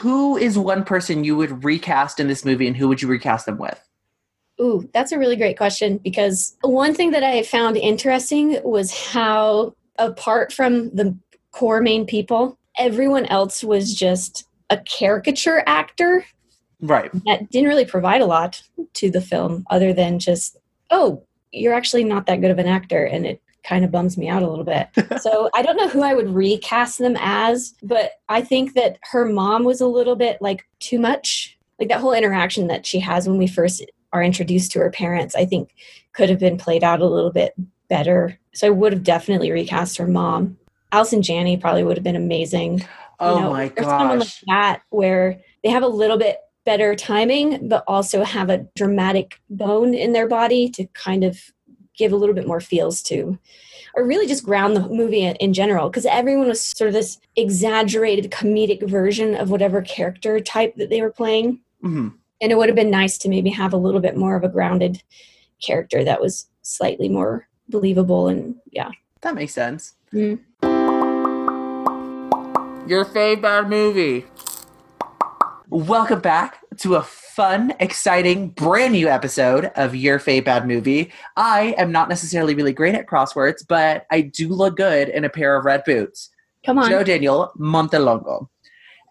Who is one person you would recast in this movie and who would you recast them with? Ooh, that's a really great question because one thing that I found interesting was how, apart from the core main people, everyone else was just a caricature actor Right. that didn't really provide a lot to the film other than just, oh, you're actually not that good of an actor. And it kind of bums me out a little bit. so I don't know who I would recast them as, but I think that her mom was a little bit like too much. Like that whole interaction that she has when we first are introduced to her parents, I think could have been played out a little bit better. So I would have definitely recast her mom. Allison Janney probably would have been amazing. Oh You know, my or someone like gosh. that where they have a little bit better timing but also have a dramatic bone in their body to kind of give a little bit more feels to or really just ground the movie in, in general because everyone was sort of this exaggerated comedic version of whatever character type that they were playing Mhm. and it would have been nice to maybe have a little bit more of a grounded character that was slightly more believable and yeah That makes sense. Mm. Your favorite movie. Welcome back to a fun, exciting, brand new episode of Your Fave Bad Movie. I am not necessarily really great at crosswords, but I do look good in a pair of red boots. come on Joe Daniel Montelongo.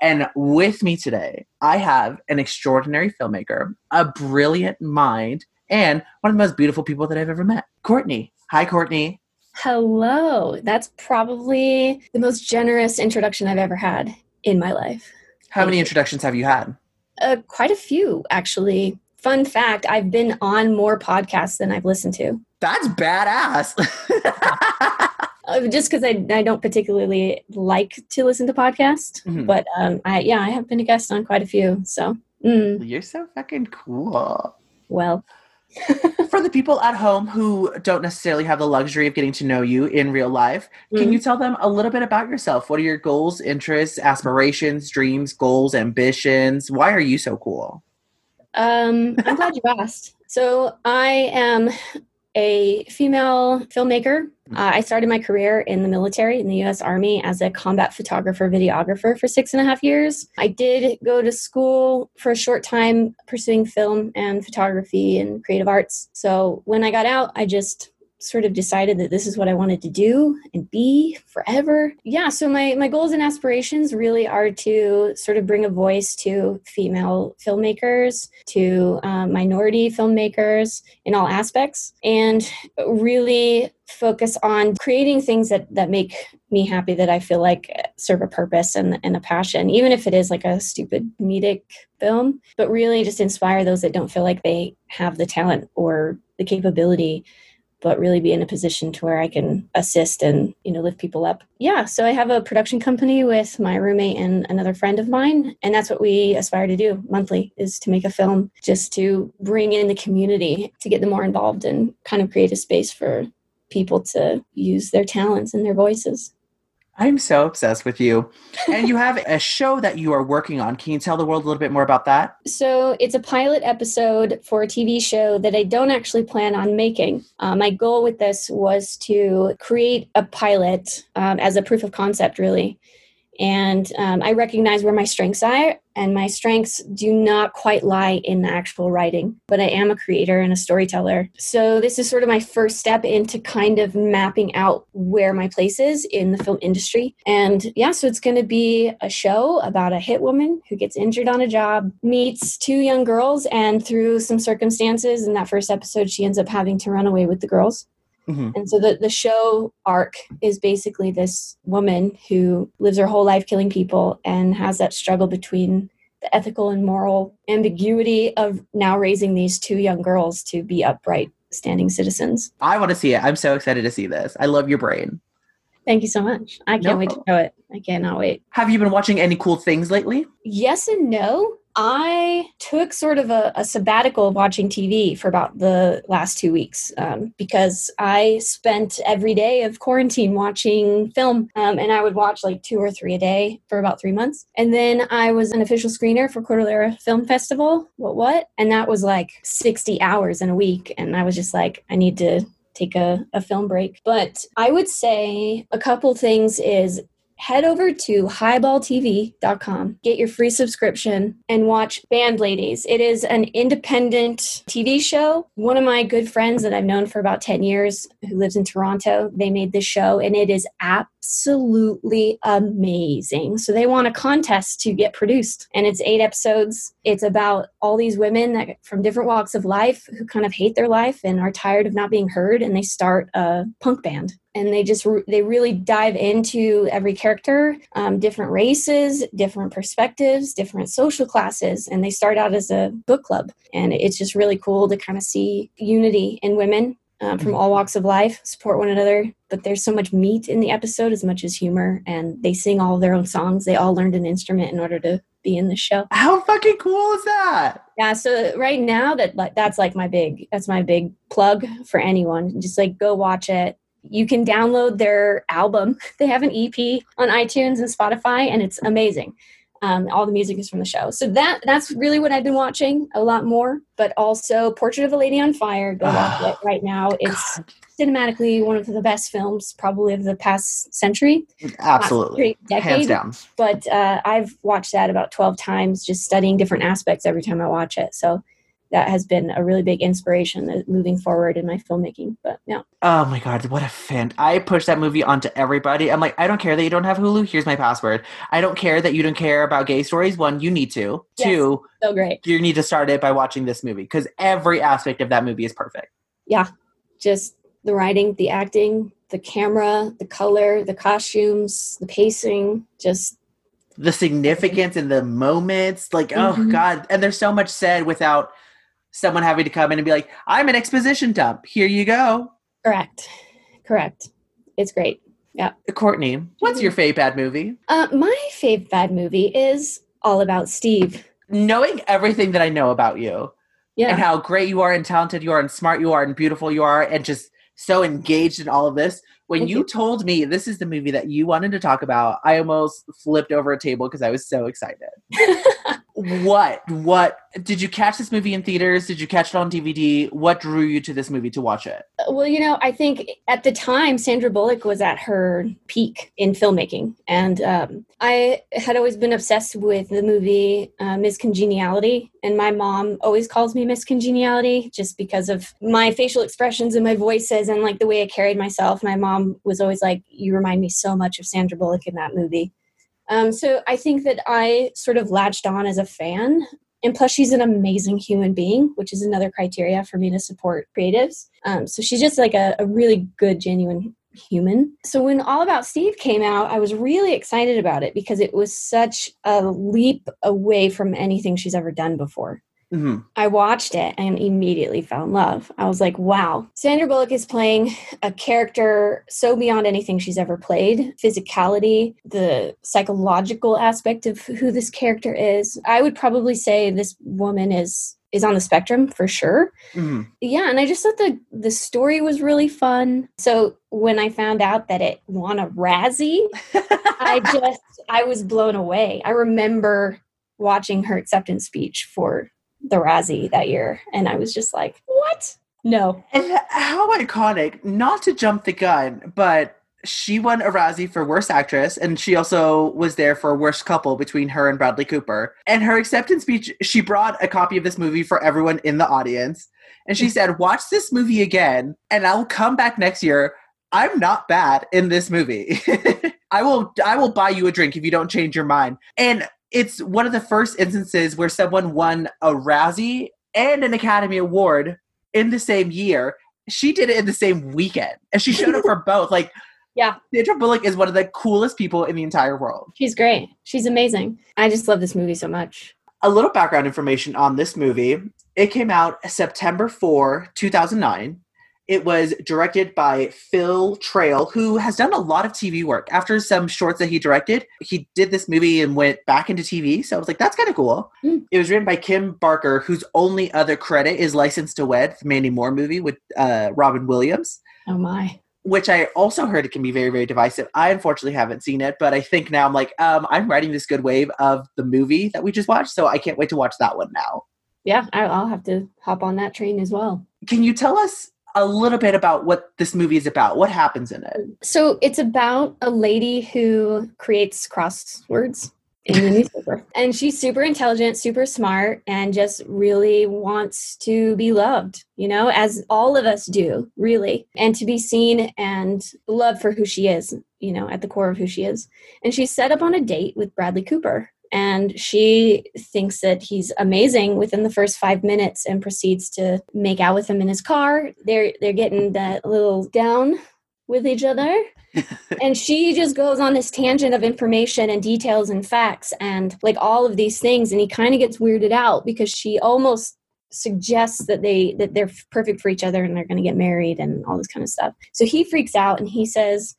And with me today, I have an extraordinary filmmaker, a brilliant mind, and one of the most beautiful people that I've ever met, Courtney. Hi, Courtney. Hello. That's probably the most generous introduction I've ever had in my life. How Thank many you. introductions have you had? Uh, quite a few, actually. Fun fact I've been on more podcasts than I've listened to. That's badass. Uh, just because I, I don't particularly like to listen to podcasts. Mhm. But um, I, yeah, I have been a guest on quite a few. So, mm, You're so fucking cool. well, For the people at home who don't necessarily have the luxury of getting to know you in real life, can Mm. you tell them a little bit about yourself? What are your goals, interests, aspirations, dreams, goals, ambitions? Why are you so cool? Um, I'm glad you asked. So I am a female filmmaker. Uh, I started my career in the military in the U.S. Army as a combat photographer, videographer for six and a half years. I did go to school for a short time pursuing film and photography and creative arts. So when I got out, I just sort of decided that this is what I wanted to do and be forever. Yeah, so my my goals and aspirations really are to sort of bring a voice to female filmmakers, to um, minority filmmakers in all aspects, and really focus on creating things that that make me happy that I feel like serve a purpose and, and a passion, even if it is like a stupid comedic film, but really just inspire those that don't feel like they have the talent or the capability but really be in a position to where I can assist and you know lift people up. Yeah, so I have a production company with my roommate and another friend of mine, and that's what we aspire to do monthly is to make a film just to bring in the community to get them more involved and kind of create a space for people to use their talents and their voices. I'm so obsessed with you. and you have a show that you are working on. Can you tell the world a little bit more about that? So it's a pilot episode for a TV show that I don't actually plan on making. Uh, my goal with this was to create a pilot um, as a proof of concept, really. And um, I recognize where my strengths are, and my strengths do not quite lie in the actual writing, but I am a creator and a storyteller. So this is sort of my first step into kind of mapping out where my place is in the film industry. And yeah, so it's going to be a show about a hit woman who gets injured on a job, meets two young girls, and through some circumstances in that first episode, she ends up having to run away with the girls. Mhm. And so the, the show arc is basically this woman who lives her whole life killing people and has that struggle between the ethical and moral ambiguity of now raising these two young girls to be upright, standing citizens. I want to see it. I'm so excited to see this. I love your brain. Thank you so much. I can't No wait to show it. I cannot wait. Have you been watching any cool things lately? Yes and no. I took sort of a, a sabbatical of watching TV for about the last two weeks um, because I spent every day of quarantine watching film, um, and I would watch like two or three a day for about three months. And then I was an official screener for Cordillera Film Festival. What what? And that was like sixty hours in a week, and I was just like, I need to take a, a film break. But I would say a couple things is head over to highballtv.com, get your free subscription, and watch Band Ladies. It is an independent TV show. One of my good friends that I've known for about 10 years who lives in Toronto, they made this show, and it is absolutely amazing. So they won a contest to get produced, and it's eight episodes. It's about all these women that from different walks of life who kind of hate their life and are tired of not being heard, and they start a punk band and they just they really dive into every character um, different races different perspectives different social classes and they start out as a book club and it's just really cool to kind of see unity in women um, from all walks of life support one another but there's so much meat in the episode as much as humor and they sing all their own songs. They all learned an instrument in order to be in the show. How fucking cool is that? Yeah so right now that like that's like my big that's my big plug for anyone. Just like go watch it. You can download their album. They have an EP on iTunes and Spotify, and it's amazing. Um, all the music is from the show. So that that's really what I've been watching a lot more. But also Portrait of a Lady on Fire. Go watch it right now. It's God. cinematically one of the best films probably of the past century. Absolutely, decade. hands down. But uh, I've watched that about twelve times, just studying different aspects every time I watch it. So that has been a really big inspiration moving forward in my filmmaking. But yeah. Oh my god, what a fan! I push that movie onto everybody. I'm like, I don't care that you don't have Hulu. Here's my password. I don't care that you don't care about gay stories. One, you need to. Yes, Two, so great. You need to start it by watching this movie because every aspect of that movie is perfect. Yeah, just the writing, the acting, the camera, the color, the costumes, the pacing, just the significance and the moments. Like, oh mm-hmm. god, and there's so much said without someone having to come in and be like, I'm an exposition dump. Here you go. Correct. Correct. It's great. Yeah. Courtney, what's your fave bad movie? Uh, my fave bad movie is All About Steve. Knowing everything that I know about you yeah. and how great you are and talented you are and smart you are and beautiful you are and just so engaged in all of this. When you, you. told me this is the movie that you wanted to talk about, I almost flipped over a table because I was so excited. what what did you catch this movie in theaters? Did you catch it on dvd what drew you to this movie to watch it? Well you know i think at the time sandra bullock was at her peak in filmmaking. And um, i had always been obsessed with the movie uh, miss congeniality. And my mom always calls me miss congeniality just because of my facial expressions and my voices and like the way i carried myself. My mom was always like you remind me so much of sandra bullock in that movie um, so I think that I sort of latched on as a fan. And plus, she's an amazing human being, which is another criteria for me to support creatives. Um, so she's just like a, a really good, genuine human. So when All About Steve came out, I was really excited about it because it was such a leap away from anything she's ever done before. Mm-hmm. I watched it and immediately fell in love. I was like, wow, Sandra Bullock is playing a character so beyond anything she's ever played. Physicality, the psychological aspect of who this character is. I would probably say this woman is is on the spectrum for sure. Mm-hmm. Yeah, and I just thought the the story was really fun. So when I found out that it won a Razzie, I just I was blown away. I remember watching her acceptance speech for the Razzie that year. And I was just like, what? No. And how iconic, not to jump the gun, but she won a Razzie for Worst Actress, and she also was there for Worst Couple between her and Bradley Cooper. And her acceptance speech, she brought a copy of this movie for everyone in the audience. And she said, Watch this movie again, and I'll come back next year. I'm not bad in this movie. I will I will buy you a drink if you don't change your mind. And it's one of the first instances where someone won a Razzie and an Academy Award in the same year. She did it in the same weekend, and she showed up for both. Like, yeah, Sandra Bullock is one of the coolest people in the entire world. She's great. She's amazing. I just love this movie so much. A little background information on this movie. It came out September 4, 2009. It was directed by Phil Traill, who has done a lot of TV work. After some shorts that he directed, he did this movie and went back into TV. So I was like, that's kind of cool. Mm. It was written by Kim Barker, whose only other credit is License to Wed, the Mandy Moore movie with uh, Robin Williams. Oh, my which I also heard it can be very, very divisive. I unfortunately haven't seen it, but I think now I'm like, um, I'm riding this good wave of the movie that we just watched, so I can't wait to watch that one now. Yeah, I'll have to hop on that train as well. Can you tell us a little bit about what this movie is about. What happens in it? So it's about a lady who creates crosswords in the newspaper. And she's super intelligent, super smart, and just really wants to be loved, you know, as all of us do, really, and to be seen and loved for who she is, you know, at the core of who she is. And she's set up on a date with Bradley Cooper. And she thinks that he's amazing within the first five minutes and proceeds to make out with him in his car. They're they're getting that little down with each other. And she just goes on this tangent of information and details and facts and like all of these things. And he kind of gets weirded out because she almost suggests that they that they're perfect for each other and they're going to get married and all this kind of stuff. So he freaks out and he says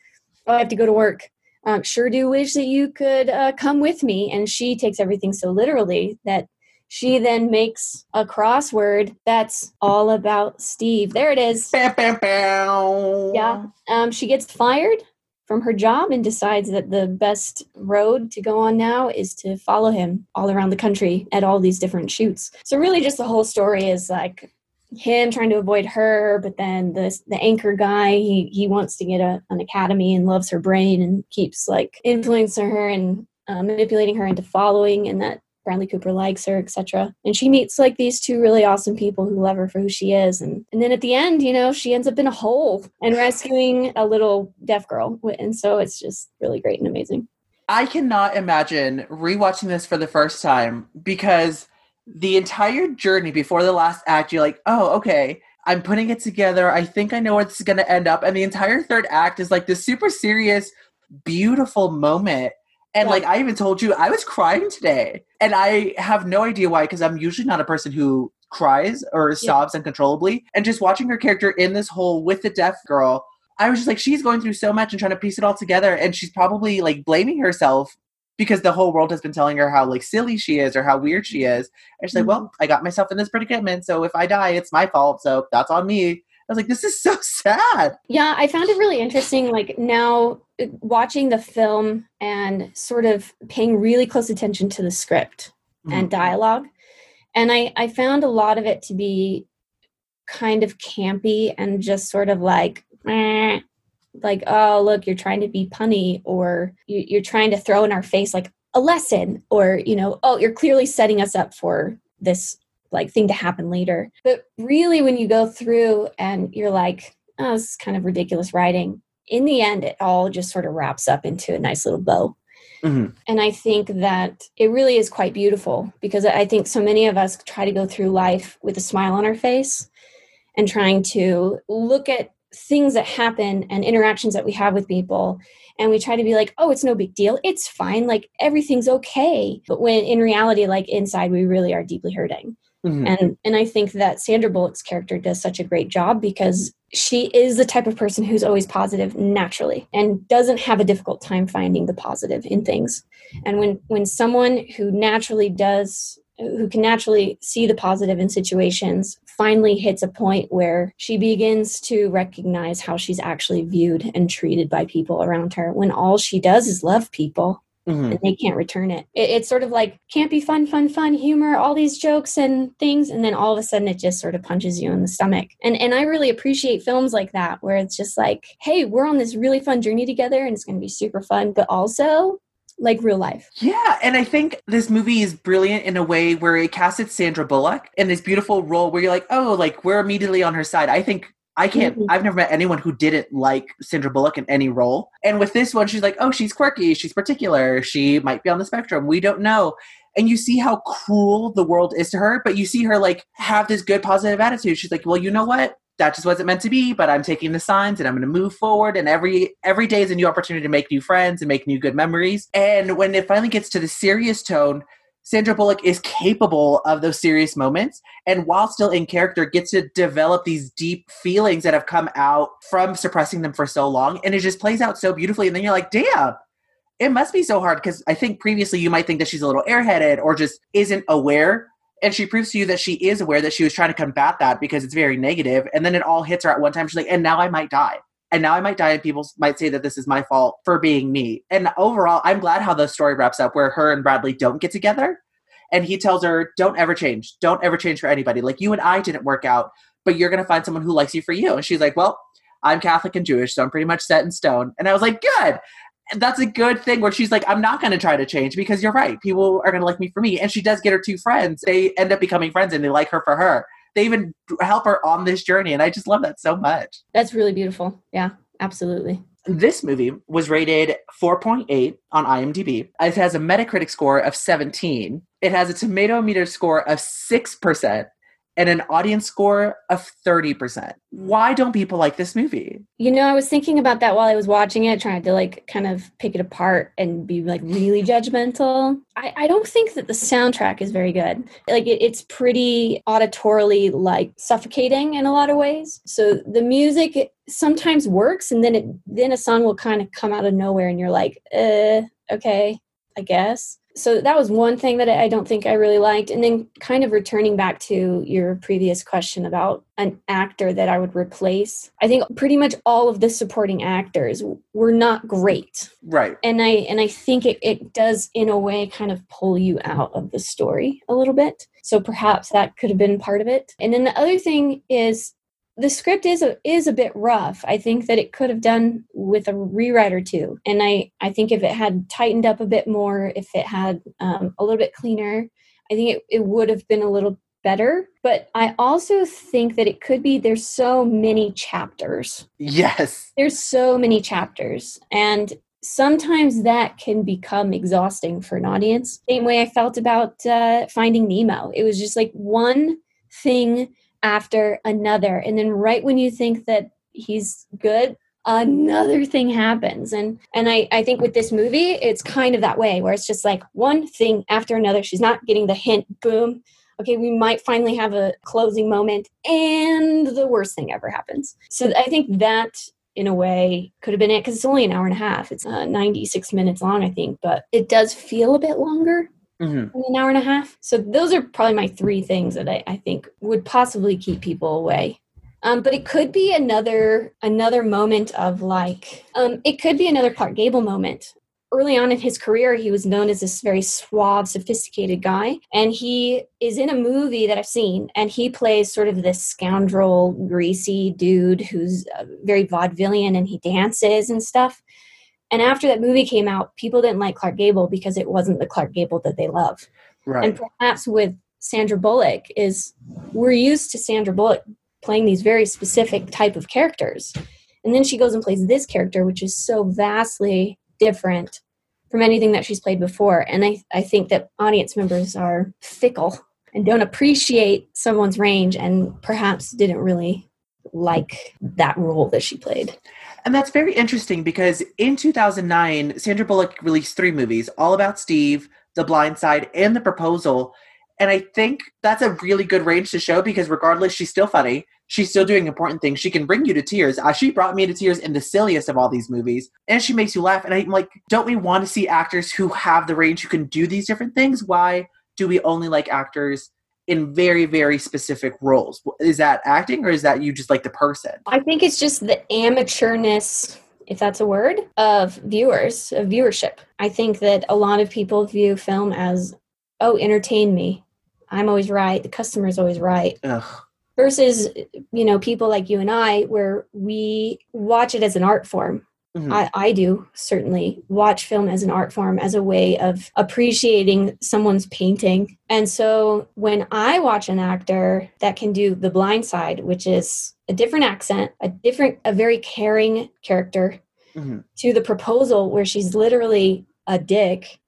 oh i have to go to work um, sure do wish that you could uh, come with me and she takes everything so literally that she then makes a crossword that's all about Steve. There it is. Bam, bam, bam. Yeah. Um, she gets fired from her job and decides that the best road to go on now is to follow him all around the country at all these different shoots. So really just the whole story is like him trying to avoid her, but then the the anchor guy he he wants to get a, an academy and loves her brain and keeps like influencing her and uh, manipulating her into following, and that Bradley Cooper likes her, etc. And she meets like these two really awesome people who love her for who she is. And and then at the end, you know, she ends up in a hole and rescuing a little deaf girl. And so it's just really great and amazing. I cannot imagine rewatching this for the first time because the entire journey before the last act, you're like, oh, okay, I'm putting it together. I think I know where this is going to end up. And the entire third act is like this super serious, beautiful moment and yeah. like I even told you, I was crying today. And I have no idea why, because I'm usually not a person who cries or sobs yeah. uncontrollably. And just watching her character in this hole with the deaf girl, I was just like, she's going through so much and trying to piece it all together. And she's probably like blaming herself because the whole world has been telling her how like silly she is or how weird she is. And she's mm-hmm. like, well, I got myself in this predicament. So if I die, it's my fault. So that's on me. I was like, this is so sad. Yeah, I found it really interesting. Like now uh, watching the film and sort of paying really close attention to the script mm-hmm. and dialogue. And I, I found a lot of it to be kind of campy and just sort of like, eh, like, oh, look, you're trying to be punny or you, you're trying to throw in our face like a lesson or, you know, oh, you're clearly setting us up for this like thing to happen later. But really, when you go through and you're like, oh, this is kind of ridiculous writing, in the end, it all just sort of wraps up into a nice little bow. Mm-hmm. And I think that it really is quite beautiful because I think so many of us try to go through life with a smile on our face and trying to look at things that happen and interactions that we have with people and we try to be like oh it's no big deal it's fine like everything's okay but when in reality like inside we really are deeply hurting Mm-hmm. And and I think that Sandra Bullock's character does such a great job because she is the type of person who's always positive naturally and doesn't have a difficult time finding the positive in things. And when when someone who naturally does who can naturally see the positive in situations finally hits a point where she begins to recognize how she's actually viewed and treated by people around her when all she does is love people Mm-hmm. and they can't return it. it. It's sort of like can't be fun, fun, fun, humor, all these jokes and things, and then all of a sudden it just sort of punches you in the stomach. And and I really appreciate films like that where it's just like, hey, we're on this really fun journey together, and it's going to be super fun, but also like real life. Yeah, and I think this movie is brilliant in a way where it casted Sandra Bullock in this beautiful role where you're like, oh, like we're immediately on her side. I think I can't. Mm-hmm. I've never met anyone who didn't like Sandra Bullock in any role. And with this one, she's like, oh, she's quirky, she's particular, she might be on the spectrum. We don't know. And you see how cruel the world is to her, but you see her like have this good positive attitude. She's like, well, you know what? That just wasn't meant to be, but I'm taking the signs and I'm going to move forward. And every every day is a new opportunity to make new friends and make new good memories. And when it finally gets to the serious tone, Sandra Bullock is capable of those serious moments and while still in character gets to develop these deep feelings that have come out from suppressing them for so long and it just plays out so beautifully and then you're like damn it must be so hard because I think previously you might think that she's a little airheaded or just isn't aware and she proves to you that she is aware that she was trying to combat that because it's very negative and then it all hits her at one time she's like and now I might die and now I might die, and people might say that this is my fault for being me. And overall, I'm glad how the story wraps up, where her and Bradley don't get together, and he tells her, "Don't ever change. Don't ever change for anybody. Like you and I didn't work out, but you're going to find someone who likes you for you. And she's like, well, I'm Catholic and Jewish, so I'm pretty much set in stone. And I was like, good. That's a good thing where she's like, I'm not going to try to change because you're right. People are going to like me for me. And she does get her two friends. They end up becoming friends and they like her for her. They even help her on this journey. And I just love that so much. That's really beautiful. Yeah, absolutely. This movie was rated 4.8 on IMDb. It has a Metacritic score of 17. It has a tomato meter score of 6% and an audience score of 30%. Why don't people like this movie? You know, I was thinking about that while I was watching it, trying to like kind of pick it apart and be like really judgmental. I, I don't think that the soundtrack is very good. Like it, it's pretty auditorily like suffocating in a lot of ways. So the music sometimes works and then it then a song will kind of come out of nowhere and you're like, uh, okay, I guess so that was one thing that I don't think I really liked. And then kind of returning back to your previous question about an actor that I would replace. I think pretty much all of the supporting actors were not great. Right. And I and I think it, it does in a way kind of pull you out of the story a little bit. So perhaps that could have been part of it. And then the other thing is the script is a, is a bit rough. I think that it could have done with a rewrite or two. And I, I think if it had tightened up a bit more, if it had um, a little bit cleaner, I think it, it would have been a little better. But I also think that it could be there's so many chapters. Yes. There's so many chapters. And sometimes that can become exhausting for an audience. Same way I felt about uh, Finding Nemo. It was just like one thing after another. And then right when you think that he's good, another thing happens. And and I, I think with this movie, it's kind of that way where it's just like one thing after another. She's not getting the hint, boom. Okay, we might finally have a closing moment, and the worst thing ever happens. So I think that in a way could have been it because it's only an hour and a half. It's uh, 96 minutes long, I think, but it does feel a bit longer mm-hmm. an hour and a half. So those are probably my three things that I, I think would possibly keep people away. Um, but it could be another another moment of like um, it could be another Clark Gable moment. Early on in his career, he was known as this very suave, sophisticated guy, and he is in a movie that I've seen, and he plays sort of this scoundrel, greasy dude who's uh, very vaudevillian, and he dances and stuff. And after that movie came out, people didn't like Clark Gable because it wasn't the Clark Gable that they love. Right. And perhaps with Sandra Bullock is we're used to Sandra Bullock playing these very specific type of characters. And then she goes and plays this character, which is so vastly different from anything that she's played before. And I, I think that audience members are fickle and don't appreciate someone's range and perhaps didn't really like that role that she played. And that's very interesting because in 2009, Sandra Bullock released three movies All About Steve, The Blind Side, and The Proposal. And I think that's a really good range to show because regardless, she's still funny. She's still doing important things. She can bring you to tears. Uh, she brought me to tears in the silliest of all these movies. And she makes you laugh. And I'm like, don't we want to see actors who have the range who can do these different things? Why do we only like actors in very very specific roles. Is that acting or is that you just like the person? I think it's just the amateurness if that's a word of viewers of viewership. I think that a lot of people view film as oh entertain me. I'm always right. The customer's always right. Ugh. versus you know people like you and i where we watch it as an art form Mm-hmm. I, I do certainly watch film as an art form, as a way of appreciating someone's painting. And so when I watch an actor that can do the blind side, which is a different accent, a different, a very caring character, mm-hmm. to the proposal where she's literally a dick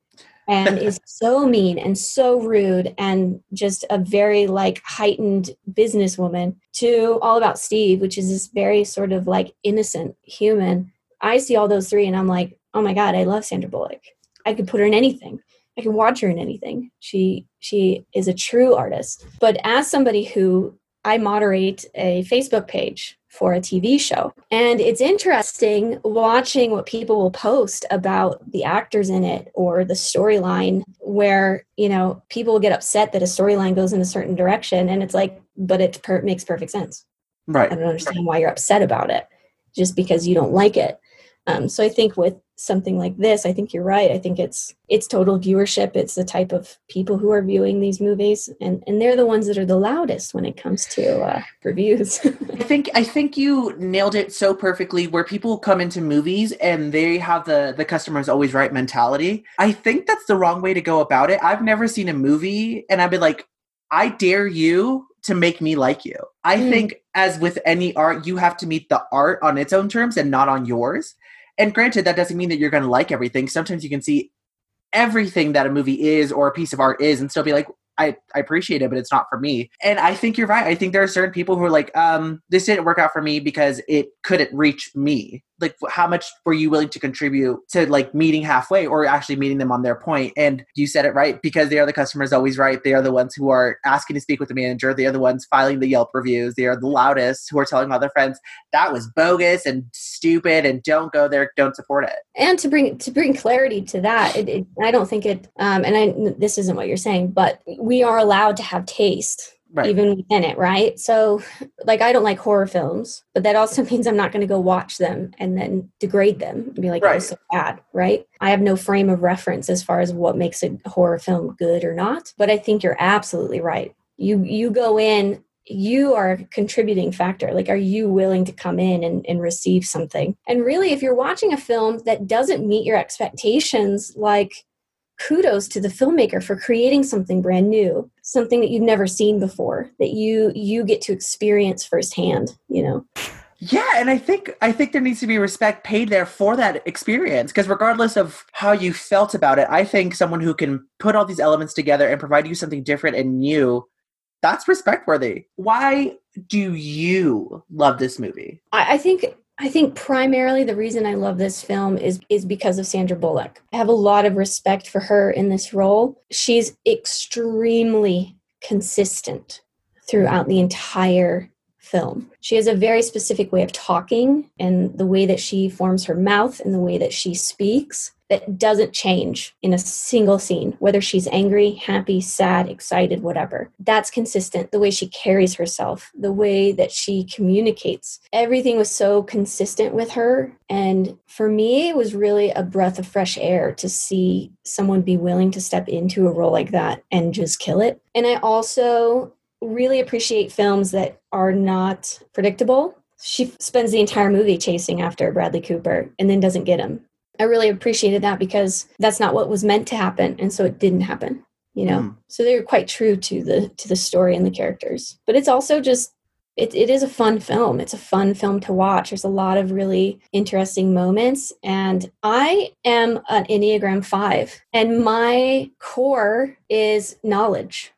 and is so mean and so rude and just a very like heightened businesswoman to all about steve which is this very sort of like innocent human I see all those three and I'm like, oh my God, I love Sandra Bullock. I could put her in anything. I can watch her in anything. She she is a true artist. But as somebody who I moderate a Facebook page for a TV show. And it's interesting watching what people will post about the actors in it or the storyline where, you know, people will get upset that a storyline goes in a certain direction and it's like, but it per- makes perfect sense. Right. I don't understand why you're upset about it just because you don't like it. Um, so I think with something like this, I think you're right. I think it's it's total viewership. It's the type of people who are viewing these movies, and and they're the ones that are the loudest when it comes to uh, reviews. I think I think you nailed it so perfectly. Where people come into movies and they have the the customer's always right mentality. I think that's the wrong way to go about it. I've never seen a movie and I've been like, I dare you to make me like you. I mm. think as with any art, you have to meet the art on its own terms and not on yours. And granted, that doesn't mean that you're going to like everything. Sometimes you can see everything that a movie is or a piece of art is and still be like, I, I appreciate it, but it's not for me. And I think you're right. I think there are certain people who are like, um, this didn't work out for me because it couldn't reach me like how much were you willing to contribute to like meeting halfway or actually meeting them on their point? And you said it right because they are the customers always right. They are the ones who are asking to speak with the manager. They are the ones filing the yelp reviews. They are the loudest who are telling all their friends that was bogus and stupid and don't go there don't support it. And to bring to bring clarity to that it, it, i don't think it um, and i this isn't what you're saying but we are allowed to have taste right. even within it, right? So, like, I don't like horror films, but that also means I'm not going to go watch them and then degrade them and be like, oh, right. oh, so bad, right? I have no frame of reference as far as what makes a horror film good or not. But I think you're absolutely right. You you go in you are a contributing factor. Like, are you willing to come in and, and receive something? And really, if you're watching a film that doesn't meet your expectations, like kudos to the filmmaker for creating something brand new something that you've never seen before that you you get to experience firsthand you know? Yeah and i think i think there needs to be respect paid there for that experience because regardless of how you felt about it i think someone who can put all these elements together and provide you something different and new that's respect worthy why do you love this movie? I, I think I think primarily the reason I love this film is is because of Sandra Bullock. I have a lot of respect for her in this role. She's extremely consistent throughout the entire film. She has a very specific way of talking and the way that she forms her mouth and the way that she speaks that doesn't change in a single scene, whether she's angry, happy, sad, excited, whatever. That's consistent. The way she carries herself, the way that she communicates. Everything was so consistent with her. And for me, it was really a breath of fresh air to see someone be willing to step into a role like that and just kill it. And I also really appreciate films that are not predictable. She spends the entire movie chasing after Bradley Cooper and then doesn't get him. I really appreciated that because that's not what was meant to happen, and so it didn't happen. You know, mm. so they were quite true to the to the story and the characters. But it's also just it, it is a fun film. It's a fun film to watch. There's a lot of really interesting moments. And I am an Enneagram 5, and my core is knowledge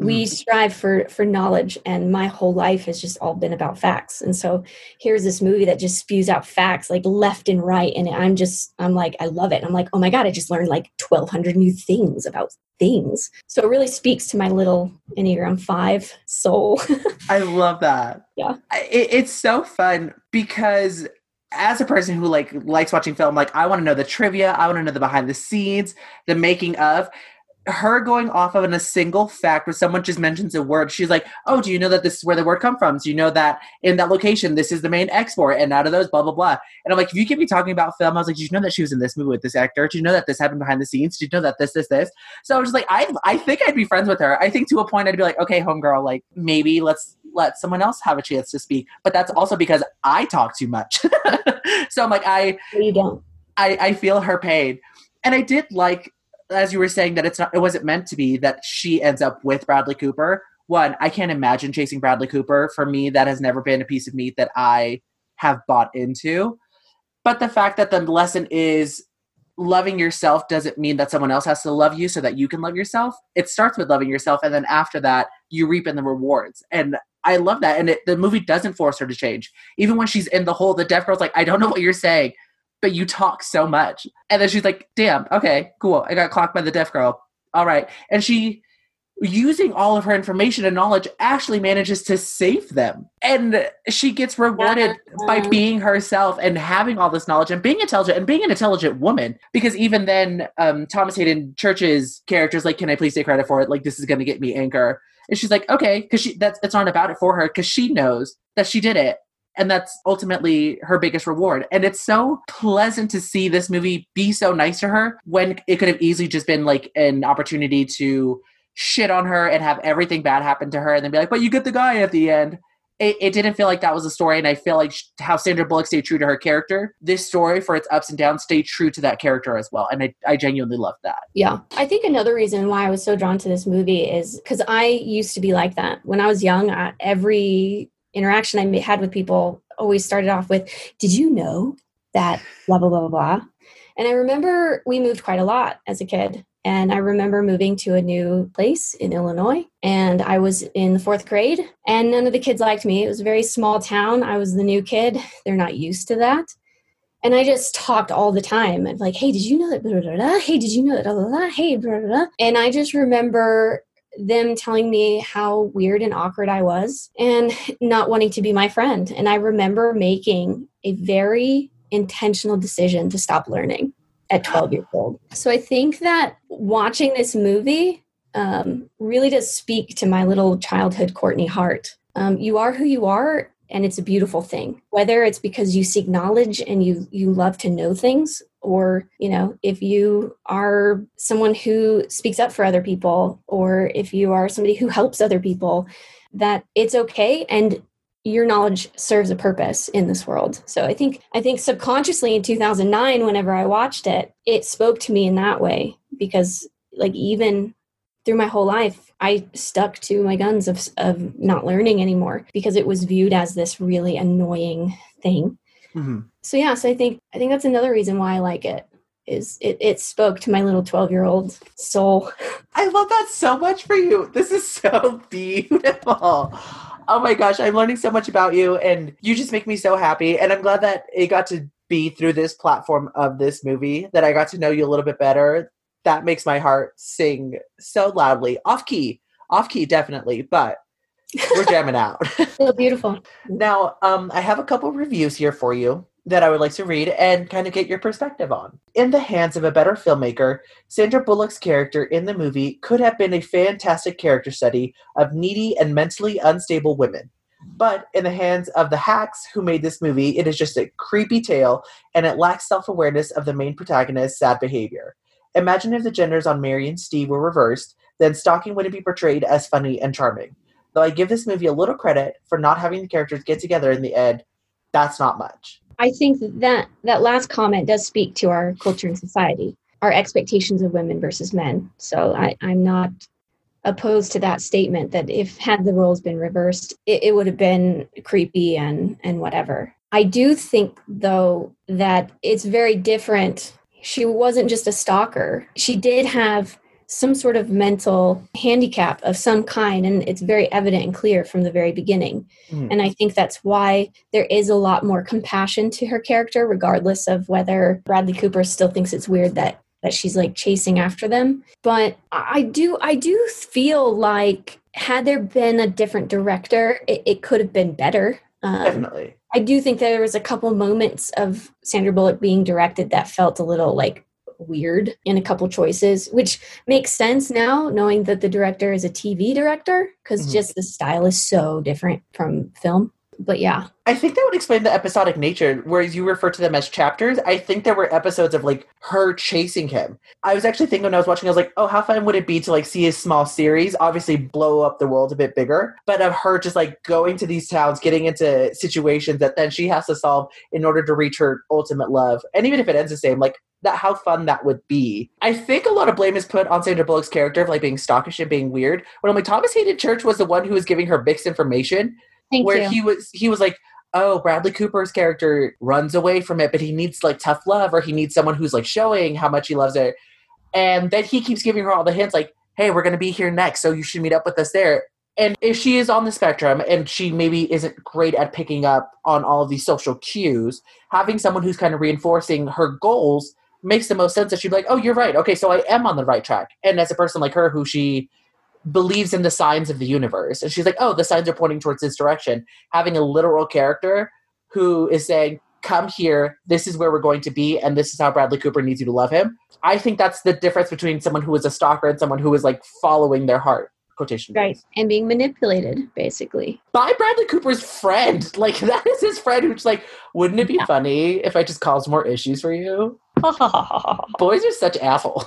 we mm-hmm. strive for for knowledge and my whole life has just all been about facts. And so here's this movie that just spews out facts like left and right and i'm just i'm like i love it. I'm like oh my god i just learned like 1200 new things about things. So it really speaks to my little enneagram 5 soul. I love that. Yeah. It, it's so fun because as a person who like likes watching film like i want to know the trivia i want to know the behind the scenes the making of her going off of a single fact where someone just mentions a word she's like oh do you know that this is where the word come from? Do you know that in that location this is the main export and out of those blah blah blah. And i'm like if you keep me talking about film i was like did you know that she was in this movie with this actor? Did you know that this happened behind the scenes? Did you know that this this this? So i was just like i i think i'd be friends with her. I think to a point i'd be like okay homegirl like maybe let's let someone else have a chance to speak but that's also because i talk too much. So i'm like i you don't. I, I feel her pain. And i did like as you were saying that it's not it wasn't meant to be that she ends up with Bradley Cooper. One, I can't imagine chasing Bradley Cooper. For me, that has never been a piece of meat that I have bought into. But the fact that the lesson is loving yourself doesn't mean that someone else has to love you so that you can love yourself. It starts with loving yourself, and then after that, you reap in the rewards. And I love that. And it, the movie doesn't force her to change. Even when she's in the hole, the deaf girl's like, I don't know what you're saying but you talk so much. And then she's like, damn, okay, cool. I got clocked by the deaf girl. All right. And she, using all of her information and knowledge, actually manages to save them. And she gets rewarded yeah. by being herself and having all this knowledge and being intelligent and being an intelligent woman. Because even then, um, Thomas Haden Church's character's like, can I please take credit for it? Like, this is going to get me anger. And she's like, okay, because she that's it's not about it for her because she knows that she did it And that's ultimately her biggest reward. And it's so pleasant to see this movie be so nice to her when it could have easily just been like an opportunity to shit on her and have everything bad happen to her and then be like, but you get the guy at the end. It, it, didn't feel like that was a story and i feel like how sandra bullock stayed true to her character this story for its ups and downs stayed true to that character as well and i, I genuinely love that. Yeah. I think another reason why i was so drawn to this movie is because i used to be like that. When i was young I, every interaction i had with people always started off with did you know that blah blah blah blah blah and i remember we moved quite a lot as a kid and I remember moving to a new place in Illinois, and I was in the fourth grade, and none of the kids liked me. It was a very small town. I was the new kid. They're not used to that. And I just talked all the time. And like, hey, did you know that? Blah, blah, blah, Hey, did you know that? Blah, blah, blah. Hey, blah, blah, blah. And I just remember them telling me how weird and awkward I was and not wanting to be my friend. And I remember making a very intentional decision to stop learning at 12 years old. So I think that watching this movie um, really does speak to my little childhood Courtney Hart. Um, you are who you are, and it's a beautiful thing. Whether it's because you seek knowledge and you you love to know things, or you know, if you are someone who speaks up for other people, or if you are somebody who helps other people, that it's okay and your knowledge serves a purpose in this world. So I think I think subconsciously in 2009 whenever I watched it, it spoke to me in that way because like even through my whole life I stuck to my guns of of not learning anymore because it was viewed as this really annoying thing. Mm-hmm. So yeah, so I think I think that's another reason why I like it is it, it spoke to my little 12 year old soul. I love that so much for you. This is so beautiful oh my gosh, I'm learning so much about you, and you just make me so happy. And I'm glad that it got to be through this platform of this movie that I got to know you a little bit better. That makes my heart sing so loudly. Off key, off key, definitely, but we're jamming out. so beautiful. now, um, I have a couple reviews here for you that I would like to read and kind of get your perspective on. In the hands of a better filmmaker, Sandra Bullock's character in the movie could have been a fantastic character study of needy and mentally unstable women. But in the hands of the hacks who made this movie, it is just a creepy tale and it lacks self awareness of the main protagonist's sad behavior. Imagine if the genders on Mary and Steve were reversed, then Stalking wouldn't be portrayed as funny and charming. Though I give this movie a little credit for not having the characters get together in the end, that's not much. I think that that last comment does speak to our culture and society, our expectations of women versus men. So I, I'm not opposed to that statement that if had the roles been reversed, it, it would have been creepy and and whatever. I do think though that it's very different. She wasn't just a stalker. She did have some sort of mental handicap of some kind and it's very evident and clear from the very beginning. Mm. and i think that's why there is a lot more compassion to her character regardless of whether bradley cooper still thinks it's weird that that she's like chasing after them. But i do i do feel like had there been a different director it, it could have been better. Um, definitely. I do think there was a couple moments of sandra bullock being directed that felt a little like weird in a couple choices, which makes sense now knowing that the director is a TV director because mm-hmm. just the style is so different from film. But yeah. I think that would explain the episodic nature, whereas you refer to them as chapters. I think there were episodes of like her chasing him. I was actually thinking when I was watching, I was like, oh, how fun would it be to like see a small series, obviously blow up the world a bit bigger, but of her just like going to these towns, getting into situations that then she has to solve in order to reach her ultimate love. And even if it ends the same, like that how fun that would be. I think a lot of blame is put on Sandra Bullock's character of like being stockish and being weird. When like Thomas Haden Church was the one who was giving her mixed information, Thank where you. he was he was like, oh, Bradley Cooper's character runs away from it, but he needs like tough love, or he needs someone who's like showing how much he loves it. And then he keeps giving her all the hints, like, hey, we're gonna be here next, so you should meet up with us there. And if she is on the spectrum and she maybe isn't great at picking up on all of these social cues, having someone who's kind of reinforcing her goals makes the most sense that she'd be like, oh, you're right. Okay, so I am on the right track. And as a person like her who she believes in the signs of the universe, and she's like, oh, the signs are pointing towards this direction, having a literal character who is saying, come here, this is where we're going to be, and this is how Bradley Cooper needs you to love him. I think that's the difference between someone who is a stalker and someone who is like following their heart quotation right marks. and being manipulated basically by Bradley Cooper's friend. Like that is his friend who's like, wouldn't it be Yeah. funny if I just caused more issues for you? Boys are such assholes.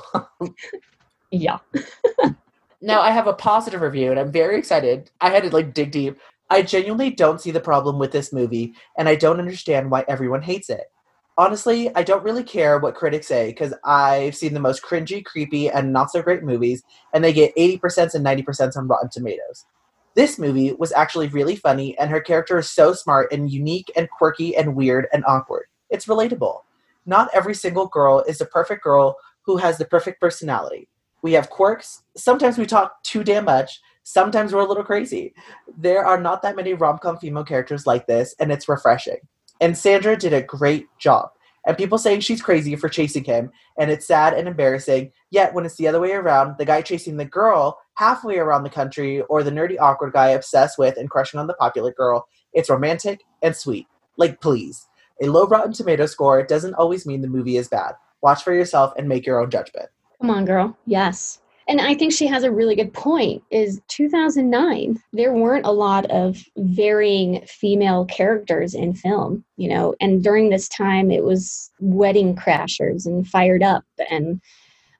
yeah Now I have a positive review and I'm very excited. I had to like dig deep. I genuinely don't see the problem with this movie and I don't understand why everyone hates it. Honestly, I don't really care what critics say because I've seen the most cringy, creepy, and not so great movies, and they get 80% and 90% on Rotten Tomatoes. This movie was actually really funny, and her character is so smart and unique and quirky and weird and awkward. It's relatable. Not every single girl is the perfect girl who has the perfect personality. We have quirks. Sometimes we talk too damn much. Sometimes we're a little crazy. There are not that many rom com female characters like this, and it's refreshing. And Sandra did a great job. And people saying she's crazy for chasing him, and it's sad and embarrassing. Yet when it's the other way around, the guy chasing the girl halfway around the country, or the nerdy awkward guy obsessed with and crushing on the popular girl, it's romantic and sweet. Like, please. A low Rotten Tomato score doesn't always mean the movie is bad. Watch for yourself and make your own judgment. Come on, girl. Yes. And I think she has a really good point is 2009 there weren't a lot of varying female characters in film, you know, and during this time it was Wedding Crashers and Fired Up and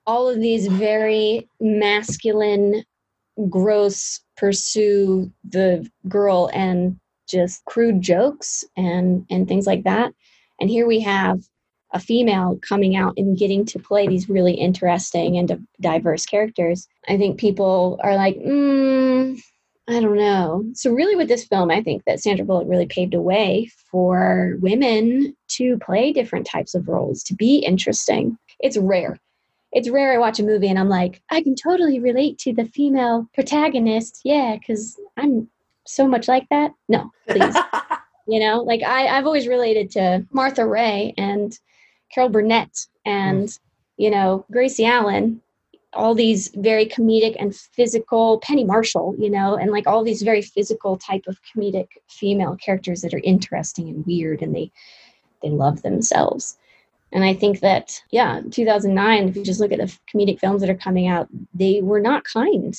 all of these very masculine gross pursue the girl and just crude jokes and and things like that. And here we have a female coming out and getting to play these really interesting and diverse characters, I think people are like, mm, I don't know. So, really, with this film, I think that Sandra Bullock really paved a way for women to play different types of roles, to be interesting. It's rare. It's rare I watch a movie and I'm like, I can totally relate to the female protagonist. Yeah, because I'm so much like that. No, please. You know like I, i've always related to martha raye and carol burnett and mm. you know gracie allen all these very comedic and physical penny marshall you know and like all these very physical type of comedic female characters that are interesting and weird and they they love themselves. And i think that yeah 2009 if you just look at the comedic films that are coming out they were not kind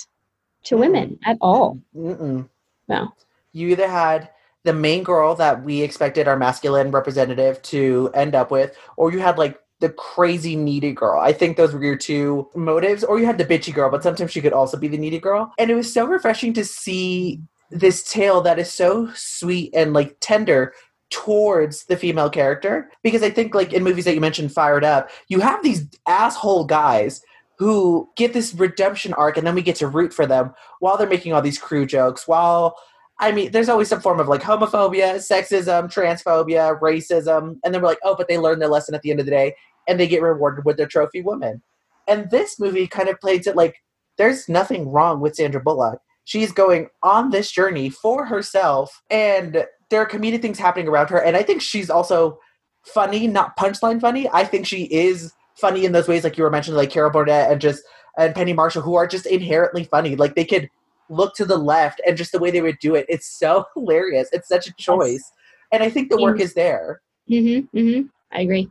to women at all. Mm-mm. No You either had the main girl that we expected our masculine representative to end up with, or you had like the crazy needy girl. I think those were your two motives, or you had the bitchy girl, but sometimes she could also be the needy girl. And it was so refreshing to see this tale that is so sweet and like tender towards the female character because i think like in movies that you mentioned fired up you have these asshole guys who get this redemption arc and then we get to root for them while they're making all these crew jokes while I mean, there's always some form of like homophobia, sexism, transphobia, racism, and then we're like, oh, but they learn their lesson at the end of the day and they get rewarded with their trophy woman. And this movie kind of plays it like there's nothing wrong with Sandra Bullock. She's going on this journey for herself, and there are comedic things happening around her. And I think she's also funny, not punchline funny. I think she is funny in those ways, like you were mentioning, like Carol Burnett and just and Penny Marshall, who are just inherently funny. Like they could look to the left and just the way they would do it it's so hilarious. It's such a choice. And i think the work is there. Mm-hmm, mm-hmm. i agree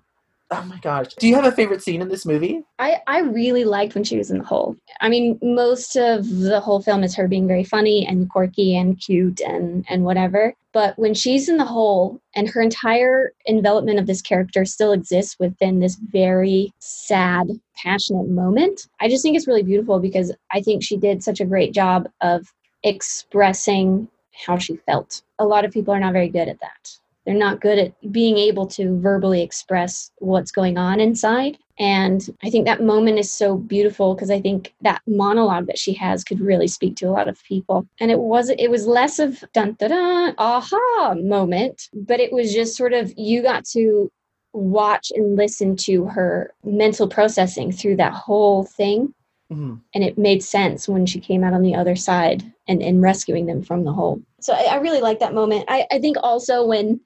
oh my gosh do you have a favorite scene in this movie I, I really liked when she was in the hole. I mean, most of the whole film is her being very funny and quirky and cute and, and whatever. But when she's in the hole and her entire envelopment of this character still exists within this very sad, passionate moment, I just think it's really beautiful because I think she did such a great job of expressing how she felt. A lot of people are not very good at that. They're not good at being able to verbally express what's going on inside. And I think that moment is so beautiful because I think that monologue that she has could really speak to a lot of people. And it was it was less of dun da da aha moment, but it was just sort of you got to watch and listen to her mental processing through that whole thing. Mhm. And it made sense when she came out on the other side and, and rescuing them from the hole. So I, I really like that moment. I, I think also when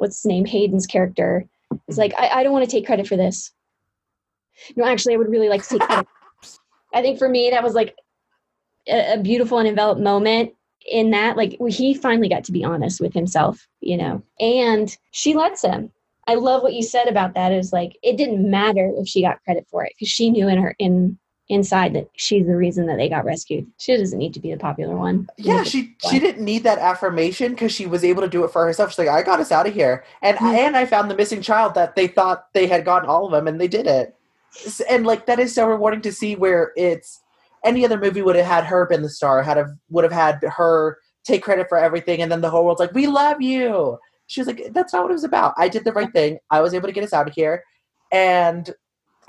what's his name, Haden's character is like, I, I don't want to take credit for this. No, actually, I would really like to take credit. I think for me, that was like a, a beautiful and enveloped moment in that. Like, he finally got to be honest with himself, you know, and she lets him. I love what you said about that. Is like, it didn't matter if she got credit for it because she knew in her, in, inside that she's the reason that they got rescued. She doesn't need to be the popular one. Yeah, she she didn't need that affirmation because she was able to do it for herself. She's like, I got us out of here, and mm-hmm. and I found the missing child that they thought they had gotten all of them, and they did it. And like that is so rewarding to see where it's any other movie would have had her been the star, had have would have had her take credit for everything, and then the whole world's like, we love you. She was like, that's not what it was about. I did the right thing. I was able to get us out of here, and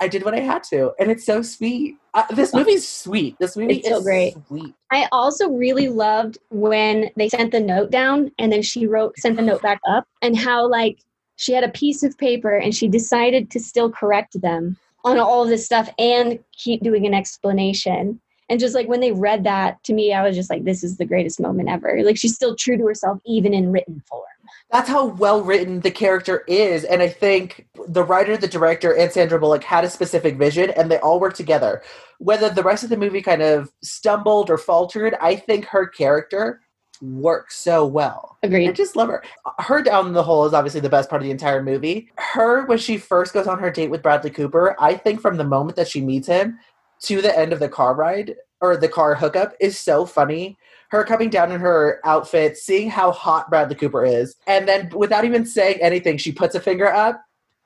I did what I had to, and it's so sweet. Uh, this movie's sweet. This movie it's is so great. Sweet. I also really loved when they sent the note down, and then she wrote sent the note back up, and how like she had a piece of paper and she decided to still correct them on all of this stuff and keep doing an explanation. And just like when they read that to me, I was just like, this is the greatest moment ever. Like she's still true to herself, even in written form. That's how well written the character is and i think the writer the director and sandra bullock had a specific vision and they all worked together. Whether the rest of the movie kind of stumbled or faltered i think her character works so well. Agreed. I just love her. Her down the hole is obviously the best part of the entire movie. Her when she first goes on her date with bradley cooper i think from the moment that she meets him to the end of the car ride or the car hookup is so funny her coming down in her outfit, seeing how hot Bradley Cooper is, and then without even saying anything, she puts a finger up,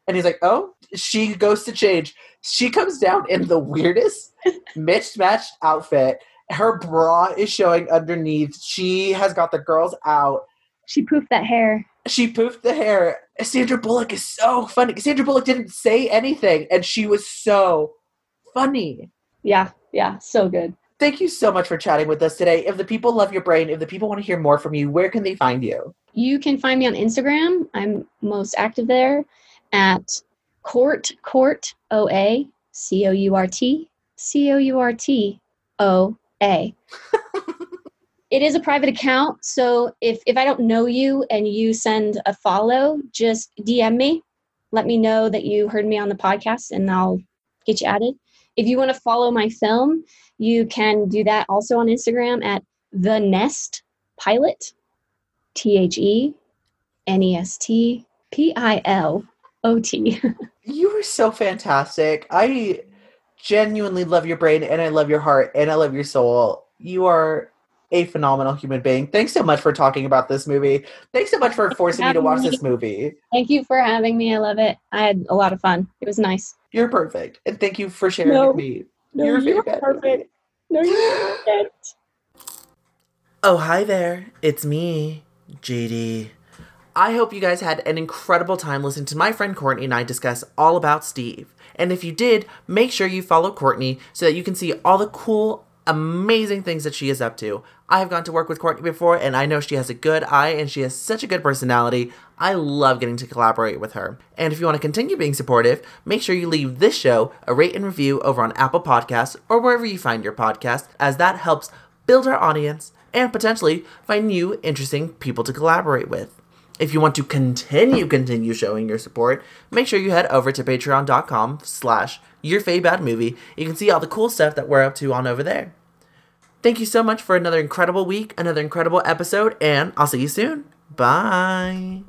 and he's like, "Oh." She goes to change. She comes down in the weirdest mismatched outfit. Her bra is showing underneath. She has got the girls out. She poofed that hair. She poofed the hair. Sandra Bullock is so funny. Sandra Bullock didn't say anything, and she was so funny. Yeah, yeah, so good. Thank you so much for chatting with us today. If the people love your brain, if the people want to hear more from you, where can they find you? You can find me on Instagram. I'm most active there at Court Court O A C O U R T C O U R T O A. it is a private account, so if if I don't know you and you send a follow, just DM me. Let me know that you heard me on the podcast, and I'll get you added. If you want to follow my film, you can do that also on Instagram at the Nest Pilot, T H E N E S T P I L O T. You are so fantastic. I genuinely love your brain and I love your heart and I love your soul. You are a phenomenal human being. Thanks so much for talking about this movie. Thanks so much for Thanks forcing for me to watch me. this movie. Thank you for having me. I love it. I had a lot of fun. It was nice. You're perfect. And thank you for sharing no. with me. No, you're, you're perfect. No, you're perfect. Oh, hi there. It's me, JD. I hope you guys had an incredible time listening to my friend Courtney and I discuss all about Steve. And if you did, make sure you follow Courtney so that you can see all the cool, amazing things that she is up to. I have gone to work with Courtney before, and I know she has a good eye and she has such a good personality. I love getting to collaborate with her. And if you want to continue being supportive, make sure you leave this show a rate and review over on Apple Podcasts or wherever you find your podcast, as that helps build our audience and potentially find new interesting people to collaborate with. If you want to continue continue showing your support, make sure you head over to patreon.com slash your bad movie. You can see all the cool stuff that we're up to on over there. Thank you so much for another incredible week, another incredible episode, and I'll see you soon. Bye.